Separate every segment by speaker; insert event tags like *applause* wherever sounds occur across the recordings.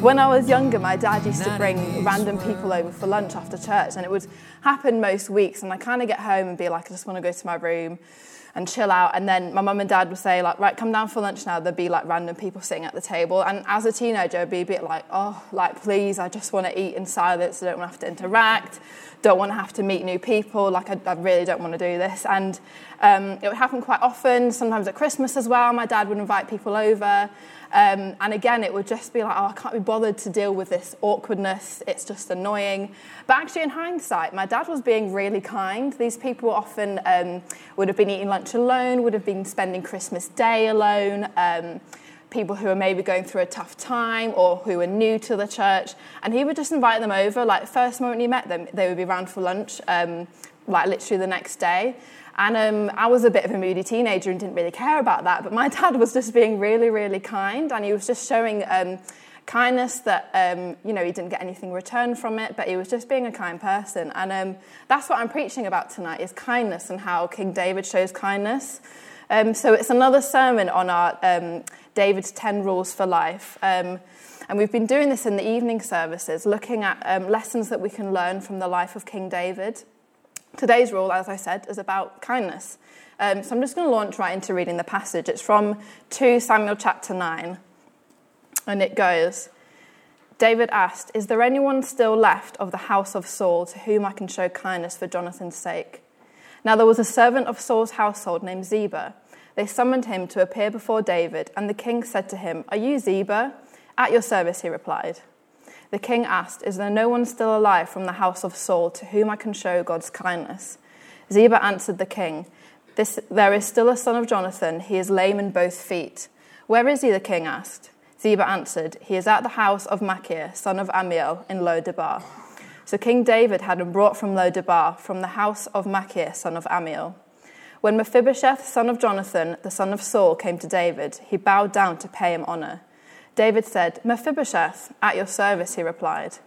Speaker 1: When I was younger, my dad used to bring random people over for lunch after church, and it would happen most weeks. And I kind of get home and be like, I just want to go to my room and chill out. And then my mum and dad would say, like, right, come down for lunch now. There'd be like random people sitting at the table. And as a teenager, I'd be a bit like, oh, like, please, I just want to eat in silence. I don't want to have to interact. Don't want to have to meet new people. Like, I, I really don't want to do this. And um, it would happen quite often, sometimes at Christmas as well. My dad would invite people over. Um, and again, it would just be like, oh, I can't be bothered to deal with this awkwardness. It's just annoying. But actually, in hindsight, my dad was being really kind. These people often um, would have been eating lunch alone, would have been spending Christmas Day alone. Um, people who are maybe going through a tough time or who are new to the church. And he would just invite them over. Like, first moment he met them, they would be around for lunch, um, like literally the next day. And um, I was a bit of a moody teenager and didn't really care about that. But my *laughs* dad was just being really, really kind. And he was just showing um, kindness that, um, you know, he didn't get anything returned from it, but he was just being a kind person. And um, that's what I'm preaching about tonight is kindness and how King David shows kindness. Um, so it's another sermon on our um, David's 10 rules for life. and we've been doing this in the evening services, looking at lessons that we can learn from the life of King David. Today's rule, as I said, is about kindness. Um, so I'm just going to launch right into reading the passage. It's from 2 Samuel chapter 9, and it goes David asked, Is there anyone still left of the house of Saul to whom I can show kindness for Jonathan's sake? Now there was a servant of Saul's household named Ziba. They summoned him to appear before David, and the king said to him, Are you Ziba? At your service, he replied. The king asked, Is there no one still alive from the house of Saul to whom I can show God's kindness? Ziba answered the king, this, There is still a son of Jonathan. He is lame in both feet. Where is he? the king asked. Ziba answered, He is at the house of Machir, son of Amiel, in Lo-debar. So King David had him brought from Lo-debar, from the house of Machir, son of Amiel. When Mephibosheth, son of Jonathan, the son of Saul, came to David, he bowed down to pay him honor. David said, Mephibosheth, at your service, he replied.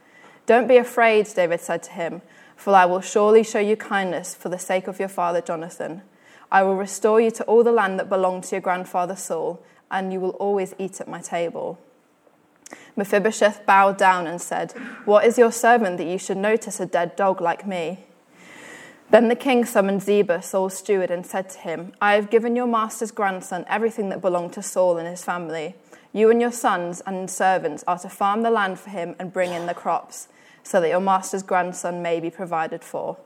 Speaker 1: Don't be afraid, David said to him, for I will surely show you kindness for the sake of your father Jonathan. I will restore you to all the land that belonged to your grandfather Saul, and you will always eat at my table. Mephibosheth bowed down and said, What is your servant that you should notice a dead dog like me? Then the king summoned Ziba, Saul's steward, and said to him, I have given your master's grandson everything that belonged to Saul and his family. You and your sons and servants are to farm the land for him and bring in the crops, so that your master's grandson may be provided for.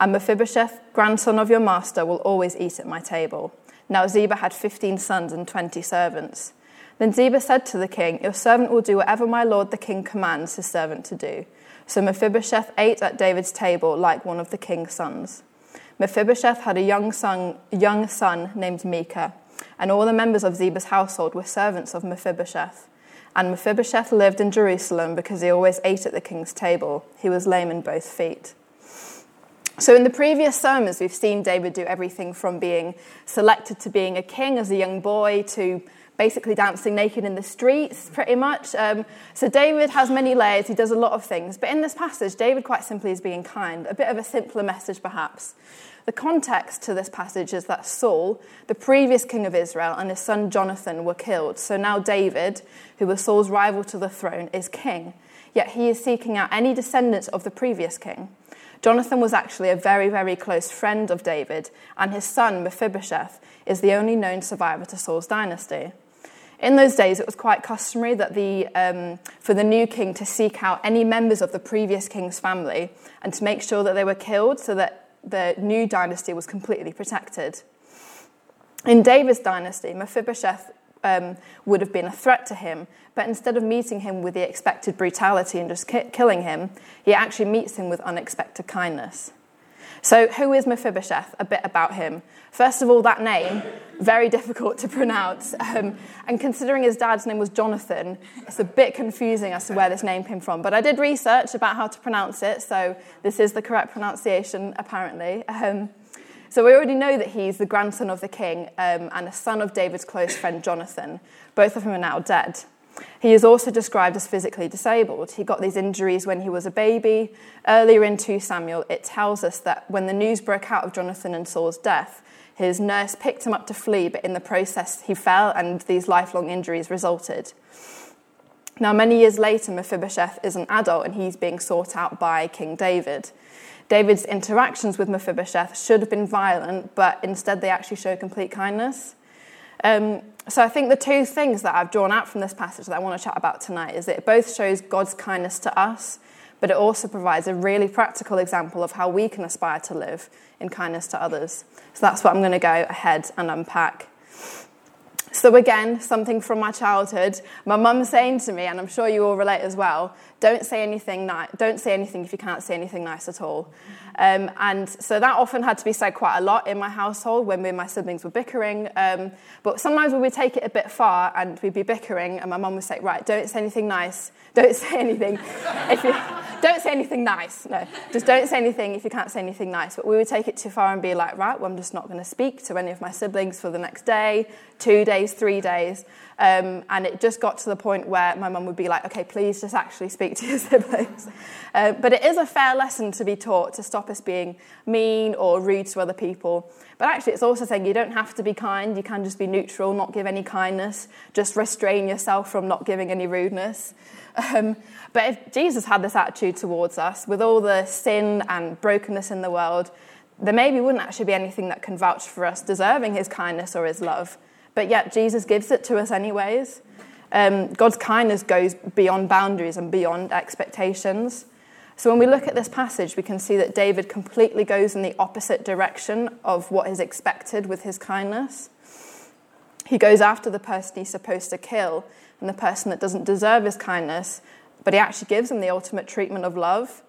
Speaker 1: And Mephibosheth, grandson of your master, will always eat at my table. Now Ziba had fifteen sons and twenty servants. Then Ziba said to the king, Your servant will do whatever my lord the king commands his servant to do. So Mephibosheth ate at David's table like one of the king's sons. Mephibosheth had a young son, young son named Micah and all the members of Ziba's household were servants of Mephibosheth. And Mephibosheth lived in Jerusalem because he always ate at the king's table. He was lame in both feet. So, in the previous sermons, we've seen David do everything from being selected to being a king as a young boy to basically dancing naked in the streets, pretty much. Um, so, David has many layers, he does a lot of things. But in this passage, David quite simply is being kind, a bit of a simpler message perhaps. The context to this passage is that Saul, the previous king of Israel, and his son Jonathan were killed. So now David, who was Saul's rival to the throne, is king. Yet he is seeking out any descendants of the previous king. Jonathan was actually a very, very close friend of David, and his son Mephibosheth is the only known survivor to Saul's dynasty. In those days, it was quite customary that the, um, for the new king to seek out any members of the previous king's family and to make sure that they were killed so that the new dynasty was completely protected. In David's dynasty, Mephibosheth um, would have been a threat to him, but instead of meeting him with the expected brutality and just ki- killing him, he actually meets him with unexpected kindness. So, who is Mephibosheth? A bit about him. First of all, that name, very difficult to pronounce. Um, and considering his dad's name was Jonathan, it's a bit confusing as to where this name came from. But I did research about how to pronounce it, so this is the correct pronunciation, apparently. Um, So we already know that he's the grandson of the king um, and a son of David's close friend Jonathan. Both of them are now dead. He is also described as physically disabled. He got these injuries when he was a baby. Earlier in 2 Samuel, it tells us that when the news broke out of Jonathan and Saul's death, his nurse picked him up to flee, but in the process, he fell and these lifelong injuries resulted. Now, many years later, Mephibosheth is an adult and he's being sought out by King David. David's interactions with Mephibosheth should have been violent, but instead they actually show complete kindness. Um, so I think the two things that I've drawn out from this passage that I want to chat about tonight is that it both shows God's kindness to us, but it also provides a really practical example of how we can aspire to live in kindness to others. So that's what I'm going to go ahead and unpack. So, again, something from my childhood. My mum saying to me, and I'm sure you all relate as well, don't say anything nice. Don't say anything if you can't say anything nice at all. Um, and so that often had to be said quite a lot in my household when me and my siblings were bickering. Um, but sometimes we would take it a bit far and we'd be bickering, and my mum would say, Right, don't say anything nice. *laughs* Don't say anything. if you, don't say anything nice. No, just don't say anything if you can't say anything nice. But we would take it too far and be like, Right, well, I'm just not going to speak to any of my siblings for the next day, two days, three days. Um, and it just got to the point where my mum would be like, okay, please just actually speak *laughs* to your siblings. Uh, but it is a fair lesson to be taught to stop us being mean or rude to other people. But actually, it's also saying you don't have to be kind, you can just be neutral, not give any kindness, just restrain yourself from not giving any rudeness. *laughs* Um, but if Jesus had this attitude towards us, with all the sin and brokenness in the world, there maybe wouldn't actually be anything that can vouch for us deserving his kindness or his love but yet Jesus gives it to us anyways. Um, God's kindness goes beyond boundaries and beyond expectations. So when we look at this passage, we can see that David completely goes in the opposite direction of what is expected with his kindness. He goes after the person he's supposed to kill and the person that doesn't deserve his kindness, but he actually gives them the ultimate treatment of love.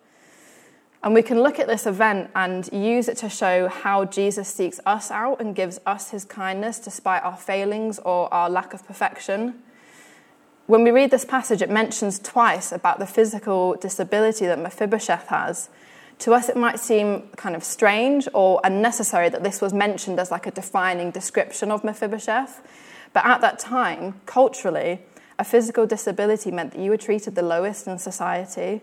Speaker 1: And we can look at this event and use it to show how Jesus seeks us out and gives us his kindness despite our failings or our lack of perfection. When we read this passage, it mentions twice about the physical disability that Mephibosheth has. To us, it might seem kind of strange or unnecessary that this was mentioned as like a defining description of Mephibosheth. But at that time, culturally, a physical disability meant that you were treated the lowest in society.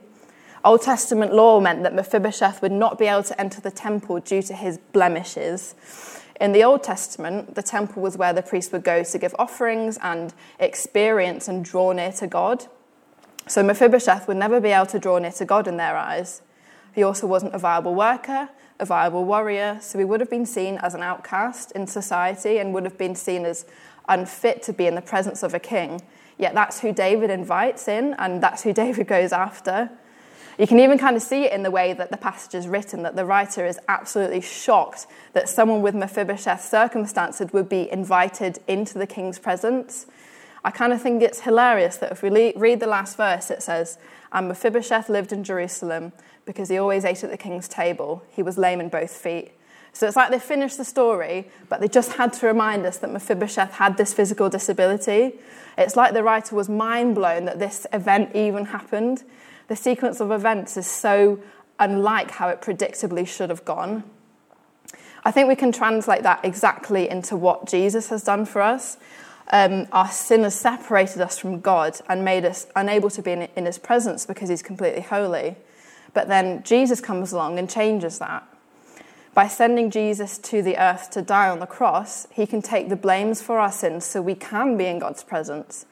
Speaker 1: Old Testament law meant that Mephibosheth would not be able to enter the temple due to his blemishes. In the Old Testament, the temple was where the priest would go to give offerings and experience and draw near to God. So Mephibosheth would never be able to draw near to God in their eyes. He also wasn't a viable worker, a viable warrior, so he would have been seen as an outcast in society and would have been seen as unfit to be in the presence of a king. Yet that's who David invites in, and that's who *laughs* David goes after. You can even kind of see it in the way that the passage is written, that the writer is absolutely shocked that someone with Mephibosheth's circumstances would be invited into the king's presence. I kind of think it's hilarious that if we read the last verse, it says, And Mephibosheth lived in Jerusalem because he always ate at the king's table. He was lame in both feet. So it's like they finished the story, but they just had to remind us that Mephibosheth had this physical disability. It's like the writer was mind blown that this event even happened the sequence of events is so unlike how it predictably should have gone. I think we can translate that exactly into what Jesus has done for us. Um, our sin has separated us from God and made us unable to be in, in His presence because He's completely holy. But then Jesus comes along and changes that. By sending Jesus to the earth to die on the cross, He can take the blames for our sins so we can be in God's presence.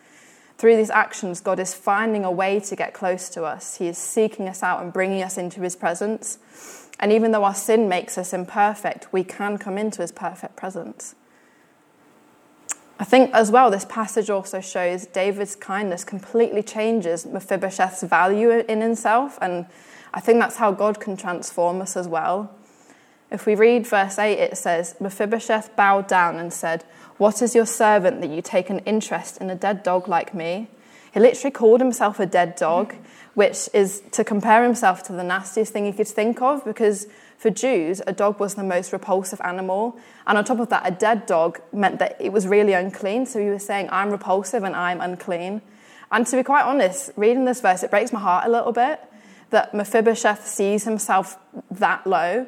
Speaker 1: Through these actions, God is finding a way to get close to us. He is seeking us out and bringing us into His presence. And even though our sin makes us imperfect, we can come into His perfect presence. I think as well, this passage also shows David's kindness completely changes Mephibosheth's value in himself. And I think that's how God can transform us as well. If we read verse 8, it says, Mephibosheth bowed down and said, what is your servant that you take an interest in a dead dog like me? He literally called himself a dead dog, which is to compare himself to the nastiest thing he could think of because for Jews, a dog was the most repulsive animal. And on top of that, a dead dog meant that it was really unclean. So he was saying, I'm repulsive and I'm unclean. And to be quite honest, reading this verse, it breaks my heart a little bit that Mephibosheth sees himself that low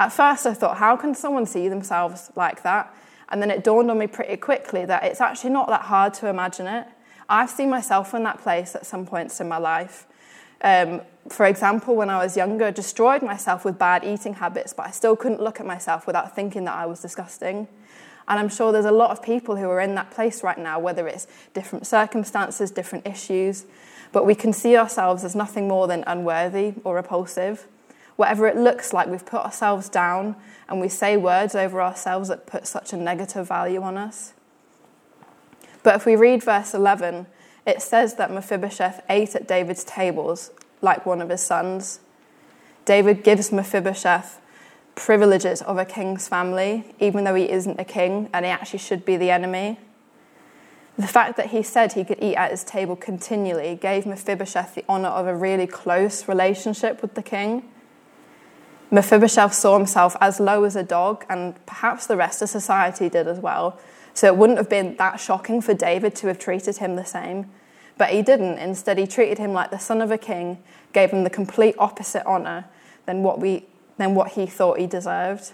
Speaker 1: At first, I thought, how can someone see themselves like that? And then it dawned on me pretty quickly that it's actually not that hard to imagine it. I've seen myself in that place at some points in my life. Um, for example, when I was younger, destroyed myself with bad eating habits, but I still couldn't look at myself without thinking that I was disgusting. And I'm sure there's a lot of people who are in that place right now, whether it's different circumstances, different issues, but we can see ourselves as nothing more than unworthy or repulsive. Whatever it looks like, we've put ourselves down and we say words over ourselves that put such a negative value on us. But if we read verse 11, it says that Mephibosheth ate at David's tables like one of his sons. David gives Mephibosheth privileges of a king's family, even though he isn't a king and he actually should be the enemy. The fact that he said he could eat at his table continually gave Mephibosheth the honour of a really close relationship with the king. Mephibosheth saw himself as low as a dog, and perhaps the rest of society did as well. So it wouldn't have been that shocking for David to have treated him the same. But he didn't. Instead, he treated him like the son of a king, gave him the complete opposite honour than what, we, than what he thought he deserved.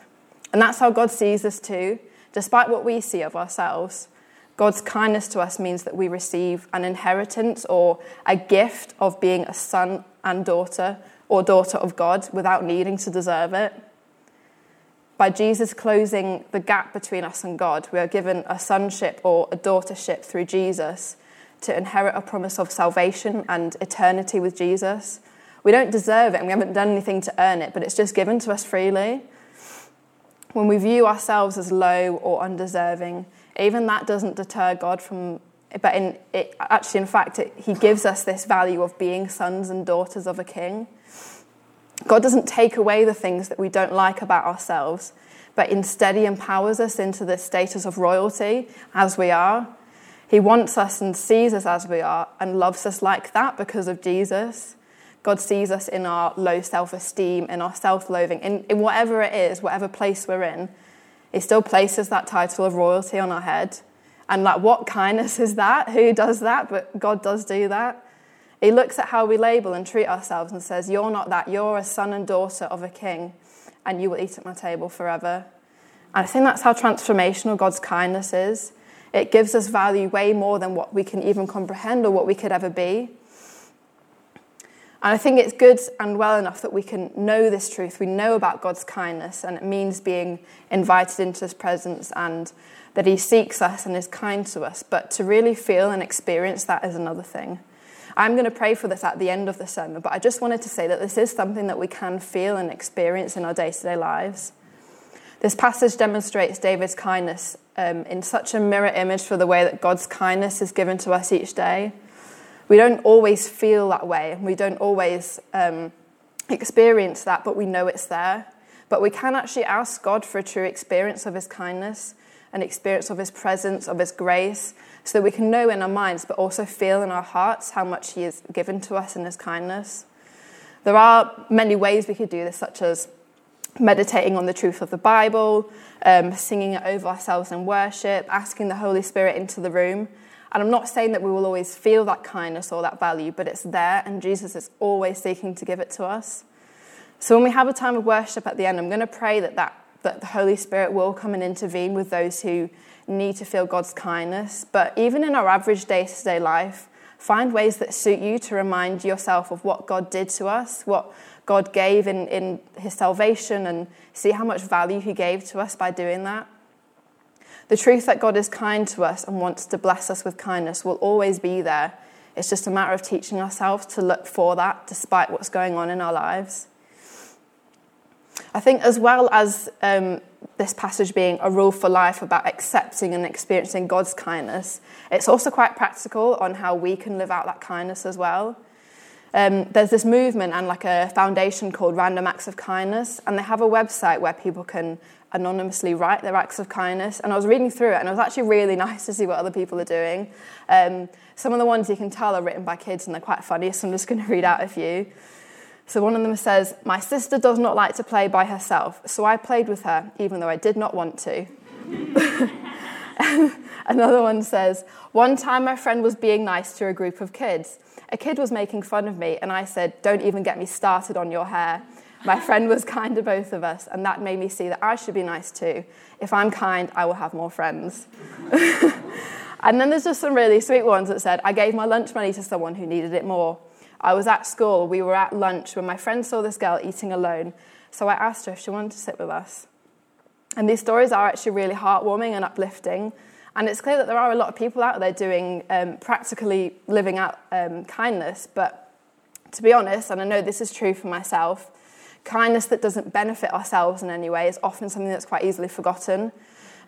Speaker 1: And that's how God sees us too. Despite what we see of ourselves, God's kindness to us means that we receive an inheritance or a gift of being a son and daughter or daughter of God without needing to deserve it. By Jesus closing the gap between us and God, we are given a sonship or a daughtership through Jesus to inherit a promise of salvation and eternity with Jesus. We don't deserve it and we haven't done anything to earn it, but it's just given to us freely. When we view ourselves as low or undeserving, even that doesn't deter God from but in it, actually in fact it, he gives us this value of being sons and daughters of a king God doesn't take away the things that we don't like about ourselves, but instead He empowers us into the status of royalty as we are. He wants us and sees us as we are and loves us like that because of Jesus. God sees us in our low self esteem, in our self loathing, in, in whatever it is, whatever place we're in. He still places that title of royalty on our head. And like, what kindness is that? Who does that? But God does do that. He looks at how we label and treat ourselves and says, You're not that. You're a son and daughter of a king, and you will eat at my table forever. And I think that's how transformational God's kindness is. It gives us value way more than what we can even comprehend or what we could ever be. And I think it's good and well enough that we can know this truth. We know about God's kindness, and it means being invited into His presence and that He seeks us and is kind to us. But to really feel and experience that is another thing. I'm going to pray for this at the end of the sermon, but I just wanted to say that this is something that we can feel and experience in our day to day lives. This passage demonstrates David's kindness um, in such a mirror image for the way that God's kindness is given to us each day. We don't always feel that way, and we don't always um, experience that, but we know it's there. But we can actually ask God for a true experience of His kindness, an experience of His presence, of His grace, so that we can know in our minds, but also feel in our hearts how much He has given to us in His kindness. There are many ways we could do this, such as meditating on the truth of the Bible, um, singing it over ourselves in worship, asking the Holy Spirit into the room. And I'm not saying that we will always feel that kindness or that value, but it's there, and Jesus is always seeking to give it to us. So when we have a time of worship at the end, I'm going to pray that, that, that the Holy Spirit will come and intervene with those who need to feel God's kindness. But even in our average day to day life, find ways that suit you to remind yourself of what God did to us, what God gave in, in his salvation, and see how much value he gave to us by doing that. The truth that God is kind to us and wants to bless us with kindness will always be there. It's just a matter of teaching ourselves to look for that despite what's going on in our lives. I think, as well as um, this passage being a rule for life about accepting and experiencing God's kindness, it's also quite practical on how we can live out that kindness as well. Um, there's this movement and like a foundation called Random Acts of Kindness, and they have a website where people can anonymously write their acts of kindness. And I was reading through it, and it was actually really *laughs* nice to see what other people are doing. Um, some of the ones you can tell are written by kids, and they're quite funny, so I'm just going to read out a few. So one of them says, My sister does not like to play by herself, so I played with her, even though I did not want to. *laughs* Another one says, One time my friend was being nice to a group of kids. A kid was making fun of me, and I said, Don't even get me started on your hair. My friend was *laughs* kind to both of us, and that made me see that I should be nice too. If I'm kind, I will have more friends. *laughs* and then there's just some really sweet ones that said, I gave my lunch money to someone who needed it more. I was at school, we were at lunch when my friend saw this girl eating alone, so I asked her if she wanted to sit with us. And these stories are actually really heartwarming and uplifting. And it's clear that there are a lot of people out there doing um, practically living out um, kindness. But to be honest, and I know this is true for myself, kindness that doesn't benefit ourselves in any way is often something that's quite easily forgotten.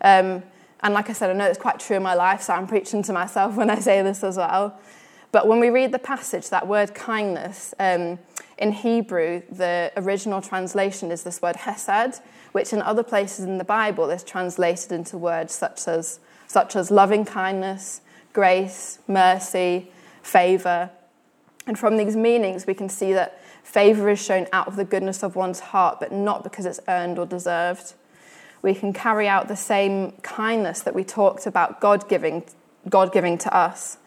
Speaker 1: Um, and like I said, I know it's quite true in my life, so I'm preaching to myself *laughs* when I say this as well. But when we read the passage, that word kindness, um, in Hebrew, the original translation is this word hesed, which in other places in the Bible is translated into words such as, such as loving kindness, grace, mercy, favour. And from these meanings, we can see that favour is shown out of the goodness of one's heart, but not because it's earned or deserved. We can carry out the same kindness that we talked about God giving, God giving to us.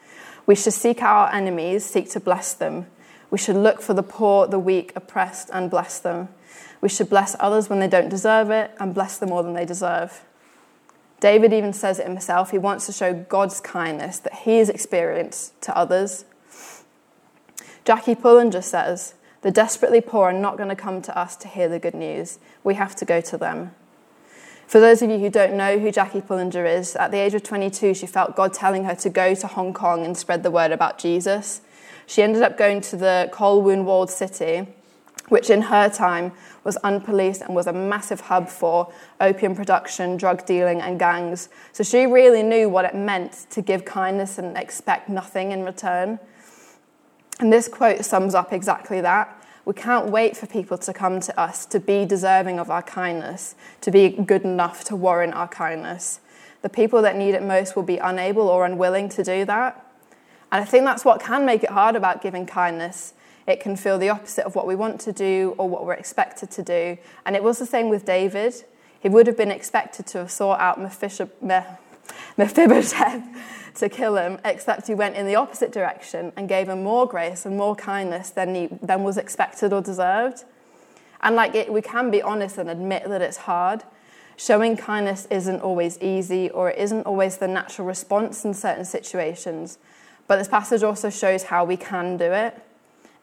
Speaker 1: We should seek out our enemies, seek to bless them. We should look for the poor, the weak, oppressed, and bless them. We should bless others when they don't deserve it and bless them more than they deserve. David even says it himself. He wants to show God's kindness that he has experienced to others. Jackie Pullinger says, The desperately poor are not going to come to us to hear the good news. We have to go to them. For those of you who don't know who Jackie Pullinger is, at the age of 22, she felt God telling her to go to Hong Kong and spread the word about Jesus. She ended up going to the Kowloon walled city, which in her time was unpoliced and was a massive hub for opium production, drug dealing, and gangs. So she really knew what it meant to give kindness and expect nothing in return. And this quote sums up exactly that. We can't wait for people to come to us to be deserving of our kindness, to be good enough to warrant our kindness. The people that need it most will be unable or unwilling to do that. And I think that's what can make it hard about giving kindness. It can feel the opposite of what we want to do or what we're expected to do. And it was the same with David. He would have been expected to have sought out *laughs* Mephibosheth to kill him, except he went in the opposite direction and gave him more grace and more kindness than, he, than was expected or deserved. And like it, we can be honest and admit that it's hard. Showing kindness isn't always easy or it isn't always the natural response in certain situations. But this passage also shows how we can do it.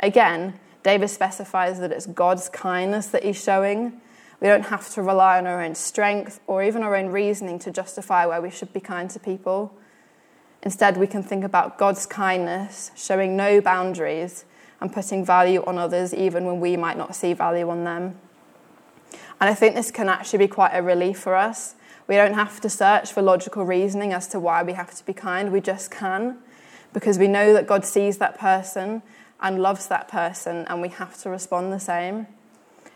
Speaker 1: Again, David specifies that it's God's kindness that he's showing. We don't have to rely on our own strength or even our own reasoning to justify why we should be kind to people. Instead, we can think about God's kindness, showing no boundaries and putting value on others even when we might not see value on them. And I think this can actually be quite a relief for us. We don't have to search for logical reasoning as to why we have to be kind, we just can, because we know that God sees that person and loves that person, and we have to respond the same.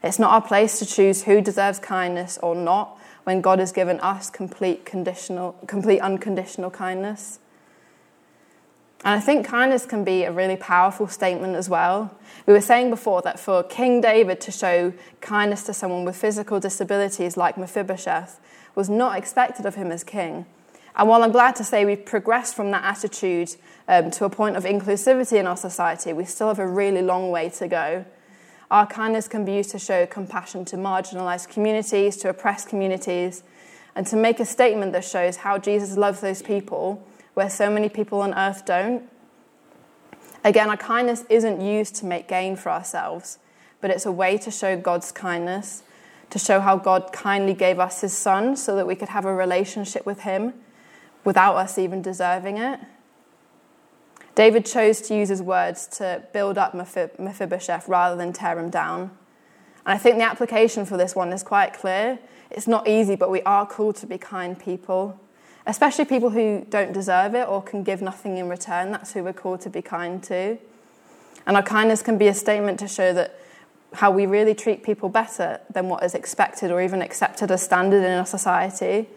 Speaker 1: It's not our place to choose who deserves kindness or not when God has given us complete conditional, complete unconditional kindness. And I think kindness can be a really powerful statement as well. We were saying before that for King David to show kindness to someone with physical disabilities like Mephibosheth was not expected of him as king. And while I'm glad to say we've progressed from that attitude um, to a point of inclusivity in our society, we still have a really long way to go. Our kindness can be used to show compassion to marginalised communities, to oppressed communities, and to make a statement that shows how Jesus loves those people where so many people on earth don't. Again, our kindness isn't used to make gain for ourselves, but it's a way to show God's kindness, to show how God kindly gave us his son so that we could have a relationship with him without us even deserving it. David chose to use his words to build up Mephibosheth rather than tear him down. And I think the application for this one is quite clear. It's not easy, but we are called to be kind people especially people who don't deserve it or can give nothing in return. That's who we're called to be kind to. And our kindness can be a statement to show that how we really treat people better than what is expected or even accepted as standard in our society.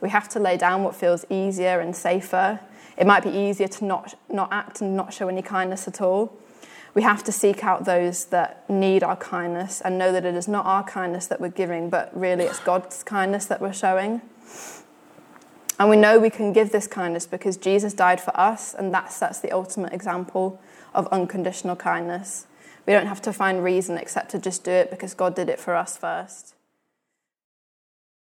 Speaker 1: We have to lay down what feels easier and safer. It might be easier to not, not act and not show any kindness at all. We have to seek out those that need our kindness and know that it is not our kindness that we're giving, but really it's God's kindness that we're showing. And we know we can give this kindness because Jesus died for us, and that sets the ultimate example of unconditional kindness. we don't have to find reason except to just do it because God did it for us first.